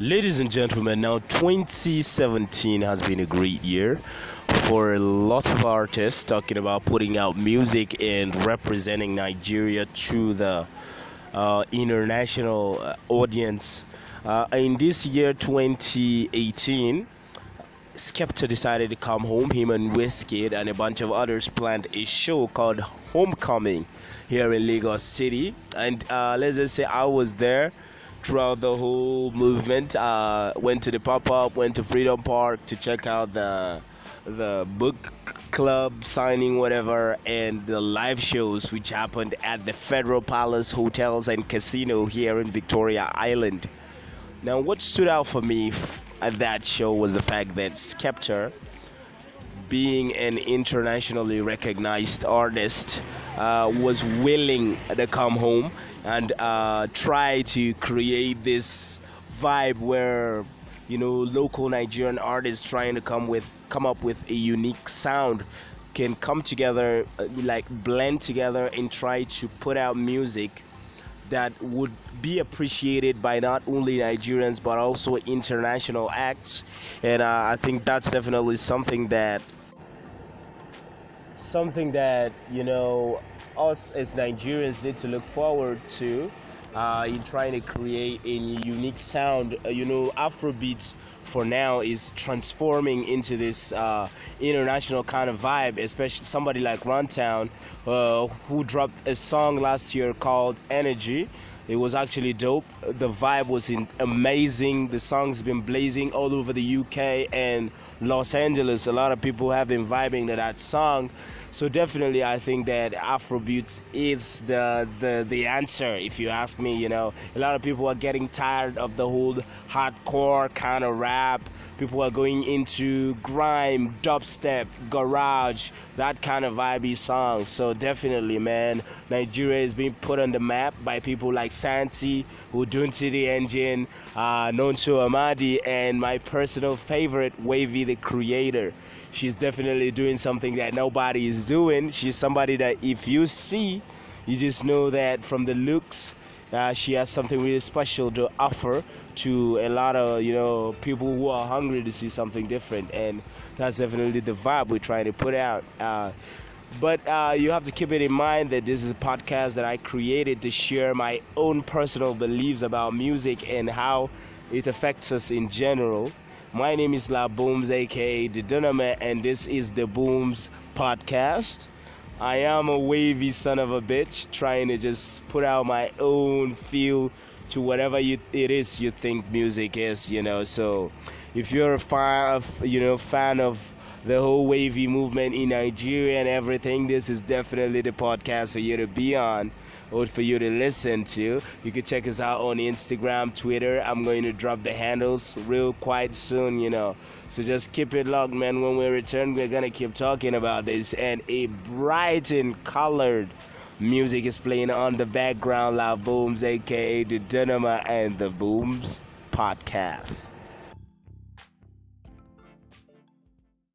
Ladies and gentlemen, now 2017 has been a great year for a lot of artists talking about putting out music and representing Nigeria to the uh, international uh, audience. Uh, in this year 2018, Skepta decided to come home. Him and Wizkid and a bunch of others planned a show called Homecoming here in Lagos City. And uh, let's just say I was there throughout the whole movement. Uh, went to the pop up, went to Freedom Park to check out the the book club signing, whatever, and the live shows which happened at the Federal Palace Hotels and Casino here in Victoria Island. Now, what stood out for me at that show was the fact that Skepta being an internationally recognized artist, uh, was willing to come home and uh, try to create this vibe where you know local Nigerian artists trying to come with come up with a unique sound can come together uh, like blend together and try to put out music that would be appreciated by not only Nigerians but also international acts and uh, I think that's definitely something that something that you know us as Nigerians need to look forward to uh, in trying to create a unique sound. Uh, you know, Afrobeats for now is transforming into this uh, international kind of vibe, especially somebody like Runtown, uh, who dropped a song last year called Energy. It was actually dope. The vibe was in- amazing. The song's been blazing all over the UK and Los Angeles. A lot of people have been vibing to that song. So definitely, I think that Afrobeats is the the the answer. If you ask me, you know, a lot of people are getting tired of the whole hardcore kind of rap. People are going into grime, dubstep, garage, that kind of vibey song. So definitely, man, Nigeria is being put on the map by people like Santi, Odunsi the Engine, uh, Nonso Amadi, and my personal favorite, Wavy the Creator she's definitely doing something that nobody is doing. She's somebody that if you see, you just know that from the looks, uh, she has something really special to offer to a lot of you know people who are hungry to see something different, and that's definitely the vibe we're trying to put out. Uh, but uh, you have to keep it in mind that this is a podcast that I created to share my own personal beliefs about music and how it affects us in general. My name is La Booms, aka The Dynamite, and this is the Booms Podcast. I am a wavy son of a bitch, trying to just put out my own feel to whatever you, it is you think music is, you know. So, if you're a fan of, you know, fan of the whole wavy movement in Nigeria and everything, this is definitely the podcast for you to be on or for you to listen to. You can check us out on Instagram, Twitter. I'm going to drop the handles real quite soon, you know. So just keep it locked, man. When we return, we're gonna keep talking about this and a bright and colored music is playing on the background. Loud Booms, aka the Dynama and the Booms podcast.